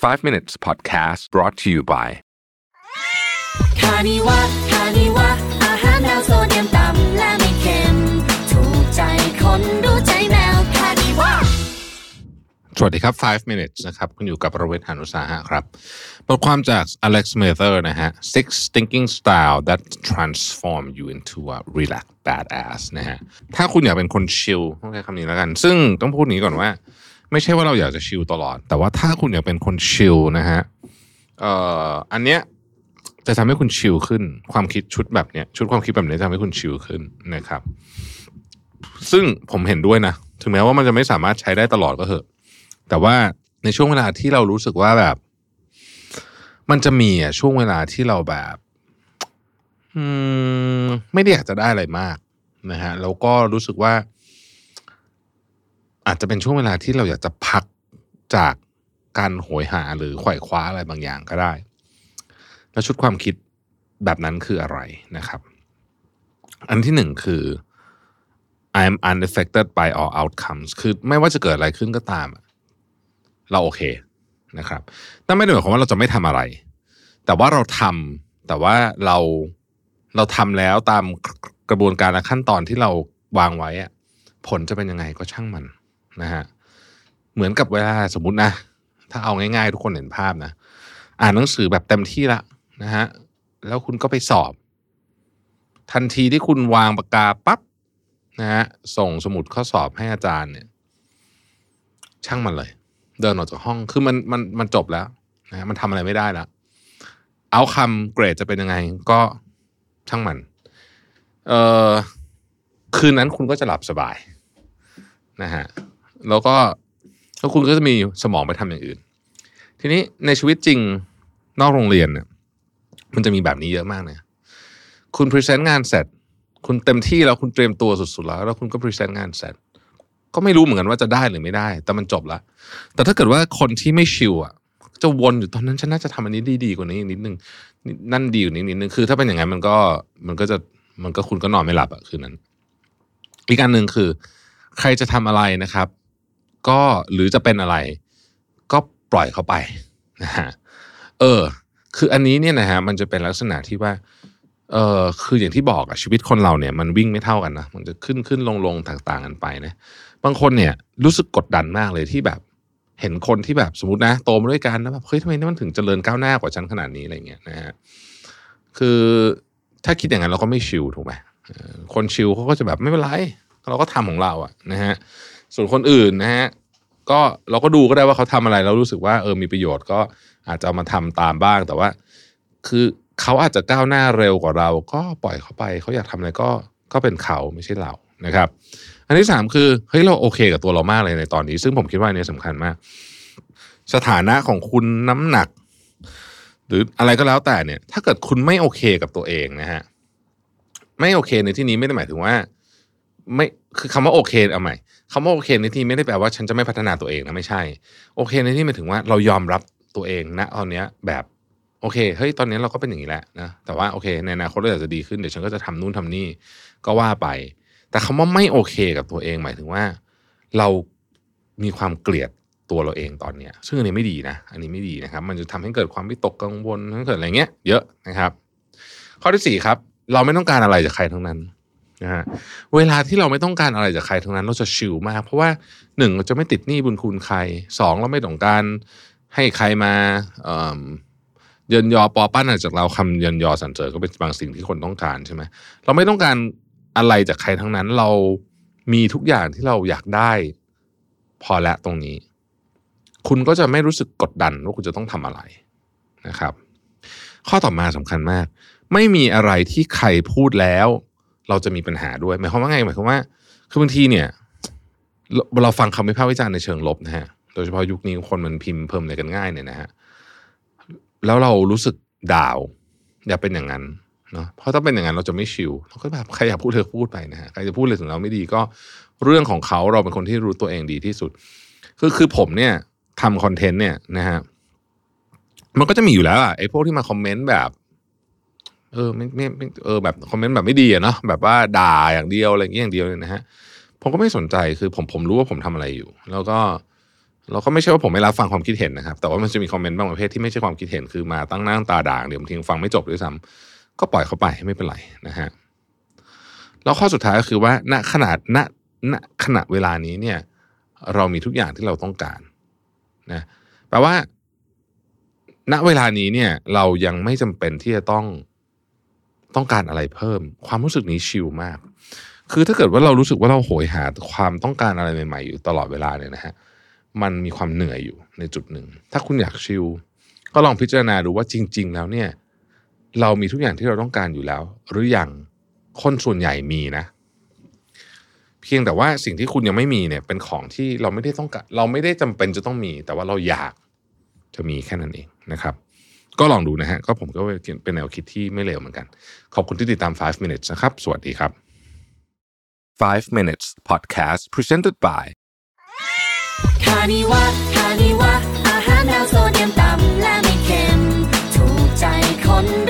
5 minutes podcast brought to you by คานิวะคานิวะอาหารแนวโซเดียมต่ำและไม่เค็ม ถูกใจคนรู้ใจแมวคานิวะสวัสดีครับ 5 minutes นะครับ คุณอยู่กับประเวทหานุสาหะครับ บทความจาก Alex Mather นะฮะ six thinking style that transform you into a relaxed badass นะฮะ ถ้าคุณอยากเป็นคนชิลต้องใช้คำนี้แล้วกัน ซึ่งต้องพูดนี้ก่อนว่า ไม่ใช่ว่าเราอยากจะชิลตลอด แต่ว่าถ้าคุณอยากเป็นคนชิลนะฮะเอ่ออันเนี้ยจะทำให้คุณชิลขึ้น ความคิดชุดแบบเนี้ยชุดความคิดแบบนี้จะทำให้คุณชิลขึ้นนะครับ ซึ่งผมเห็นด้วยนะถึงแม้ว่ามันจะไม่สามารถใช้ได้ตลอดก็เถอะ แต่ว่าในช่วงเวลาที่เรารู้สึกว่าแบบ มันจะมีอะช่วงเวลาที่เราแบบ อืมไม่ได้อยากจะได้อะไรมากนะฮะแล้วก็รู้สึกว่า อาจจะเป็นช่วงเวลาที่เราอยากจะพักจากการโหยหาหรือไขว่คว้าอะไรบางอย่างก็ได้ แล้วชุดความคิดแบบนั้นคืออะไรนะครับ อันที่หนึ่งคือ I'm unaffected by all outcomes คือไม่ว่าจะเกิดอะไรขึ้นก็ตาม เราโอเคนะครับนั่นไม่ได้หมายความว่าเราจะไม่ทำอะไร แต่ว่าเราทำแต่ว่าเราเราทำแล้วตามกระบวนการและขั้นตอนที่เราวางไว้ผลจะเป็นยังไงก็ช่างมัน นะฮะเหมือนกับเวลาสมมตินะ ถ้าเอาง่ายๆ ทุกคนเห็นภาพนะอ่านหนังสือแบบเต็มที่ละนะฮะแล้วคุณก็ไปสอบ ทันทีที่คุณวางปากกาปั๊บนะฮะส่งสมุดข้อสอบให้อาจารย์เนี่ย ช่างมันเลย เดินออกจากห้องคือมันมันมันจบแล้วนะฮะมันทำอะไรไม่ได้แล้วเอาคำเกรดจะเป็นยังไง ก็ช่างมัน เอ่อคืนนั้นคุณก็จะหลับสบายนะฮะ แล้วก็แล้วคุณก็จะมีสมองไปทำอย่างอื่น ทีนี้ในชีวิตจริงนอกโรงเรียนเนี่ยมันจะมีแบบนี้เยอะมากนะคุณ present งานเสร็จ คุณเต็มที่แล้วคุณเตรียมตัวสุดๆแล้ว แล้วคุณก็ present งานเสร็จ ก็ไม่รู้เหมือนกันว่าจะได้หรือไม่ได้ แต่มันจบละแต่ถ้าเกิดว่าคนที่ไม่ชิลอะจะวนอยู่ตอนนั้นฉันน่าจะทำอันนี้ดีๆกว่านี้อีกนิดนึงนั่นดีอยู่นี้นิดนึงคือ ถ้าเป็นอย่างนั้นมันก็มันก็จะมันก็คุณก็นอนไม่หลับอะคืนนั้น อีกอันหนึ่งคือ ใครจะทำอะไรนะครับ ก็หรือจะเป็นอะไร ก็ปล่อยเขาไปนะฮะเออ คืออันนี้เนี่ยนะฮะมันจะเป็นลักษณะที่ว่าเออคืออย่างที่บอกอะชีวิตคนเราเนี่ยมันวิ่งไม่เท่ากันนะมันจะขึ้นขึ้นลงลงต่างๆกันไปนะบางคนเนี่ยรู้สึกกดดันมากเลยที่แบบเห็นคนที่แบบสมมตินะโตมาด้วยกันแล้วแบบเฮ้ยทำไมนี่มันถึงเจริญก้าวหน้ากว่าฉันขนาดนี้อะไรเงี้ยนะฮะคือถ้าคิดอย่างนั้นเราก็ไม่ชิลถูกไหมคนชิลเขาก็จะแบบไม่เป็นไรเราก็ทำของเราอะนะฮะ ส่วนคนอื่นนะฮะก็เราก็ดูก็ได้ว่าเขาทำอะไรแล้วรู้สึกว่าเออมีประโยชน์ก็อาจจะมาทำตามบ้างแต่ว่า คือเขาอาจจะก้าวหน้าเร็วกว่าเรา ก็ปล่อยเขาไปเขาอยากทำอะไรก็ก็เป็นเขาไม่ใช่เรานะครับ อันที่สามคือเฮ้ยเราโอเคกับตัวเรามากเลยในตอนนี้ ซึ่งผมคิดว่าอันนี้สำคัญมาก สถานะของคุณน้ำหนัก หรืออะไรก็แล้วแต่เนี่ย ถ้าเกิดคุณไม่โอเคกับตัวเองนะฮะไม่โอเคในที่นี้ไม่ได้หมายถึงว่า ไม่คือคำว่าโอเคเอาใหม่คำว่าโอเคในที่ไม่ได้แปลว่าฉันจะไม่พัฒนาตัวเองนะไม่ใช่ โอเคในที่หมายถึงว่าเรายอมรับตัวเองณตอนเนี้ยแบบโอเคเฮ้ยตอนนี้เราก็เป็นอย่างนี้แหละนะแต่ว่าโอเคในอนาคตเราอยากจะดีขึ้นเดี๋ยวฉันก็จะทำนู่นทำนี่ก็ว่าไป แต่คำว่าไม่โอเคกับตัวเองหมายถึงว่า เรามีความเกลียดตัวเราเองตอนเนี้ยซึ่งอันนี้ไม่ดีนะ อันนี้ไม่ดีนะครับ มันจะทำให้เกิดความวิตกกังวลให้เกิดอะไรเงี้ย เยอะนะครับ ข้อที่สี่ครับ เราไม่ต้องการอะไรจากใครทั้งนั้น นะฮะเวลาที่เราไม่ต้องการอะไรจากใครทั้งนั้นเราจะชิลมาก เพราะว่าหนึ่งเราจะไม่ติดหนี้บุญคุณใครสองเราไม่ต้องการให้ใครมาเยินยอปอปั้นอะไรจากเราคำเยินยอสรรเสริญก็เป็นบางสิ่งที่คนต้องการใช่ไหมเราไม่ต้องการอะไรจากใครทั้งนั้น เรามีทุกอย่างที่เราอยากได้พอแล้วตรงนี้ คุณก็จะไม่รู้สึกกดดันว่าคุณจะต้องทำอะไรนะครับ ข้อต่อมาสำคัญมาก ไม่มีอะไรที่ใครพูดแล้ว เราจะมีปัญหาด้วยหมายความว่าไงหมายความว่า คือบางทีเนี่ย เราฟังคำวิพากษ์วิจารณ์ในเชิงลบนะฮะโดยเฉพาะยุคนี้คนมันพิมพ์เพิ่มอะไรกันง่ายเนี่ยนะฮะแล้วเรารู้สึกดาว อย่าเป็นอย่างนั้นเนาะเพราะถ้าเป็นอย่างนั้นเราจะไม่ชิลเราก็แบบใครอยากพูดเธอพูดไปนะฮะใครจะพูดเลยถึงเราไม่ดีก็เรื่องของเขาเราเป็นคนที่รู้ตัวเองดีที่สุด คือคือผมเนี่ยทำคอนเทนต์เนี่ยนะฮะมันก็จะมีอยู่แล้วอะไอ้พวกที่มาคอมเมนต์แบบ เออไม่ไม่เออแบบคอมเมนต์แบบไม่ดีอะเนาะแบบว่าด่าอย่างเดียวอะไรอย่างเงี้ยอย่างเดียวเลยนะฮะผมก็ไม่สนใจคือผมผมรู้ว่าผมทำอะไรอยู่ แล้วก็เราก็ไม่ใช่ว่าผมไม่รับฟังความคิดเห็นนะครับ แต่ว่ามันจะมีคอมเมนต์บางประเภทที่ไม่ใช่ความคิดเห็นคือมาตั้งหน้าตาด่างเดี๋ยวบางทีฟังไม่จบด้วยซ้ำก็ปล่อยเขาไปไม่เป็นไรนะฮะแล้วข้อสุดท้ายก็คือว่าณขนาดณณขณะเวลานี้เนี่ย เรามีทุกอย่างที่เราต้องการนะแปลว่า ณเวลานี้เนี่ย เรายังไม่จำเป็นที่จะต้อง ต้องการอะไรเพิ่ม ความรู้สึกนี้ชิลมาก คือถ้าเกิดว่าเรารู้สึกว่าเราโหยหาความต้องการอะไรใหม่ๆอยู่ตลอดเวลาเนี่ยนะฮะมันมีความเหนื่อยอยู่ในจุดหนึ่ง ถ้าคุณอยากชิลก็ลองพิจารณาดูว่าจริง ๆ แล้วเนี่ย เรามีทุกอย่างที่เราต้องการอยู่แล้ว หรืออยังคนส่วนใหญ่มีนะ เพียงแต่ว่าสิ่งที่คุณยังไม่มีเนี่ย เป็นของที่เราไม่ได้ต้องการเราไม่ได้จำเป็นจะต้องมี แต่ว่าเราอยากจะมีแค่นั้นเองนะครับ ก็ลองดูนะฮะก็ผมก็เป็นแนวคิดที่ไม่เลวเหมือนกัน ขอบคุณที่ติดตาม 5 minutes นะครับ สวัสดีครับ 5 minutes podcast presented by คานิวะคานิวะอาหารแนวโซเดียมต่ำและไม่เค็มถูกใจคนดู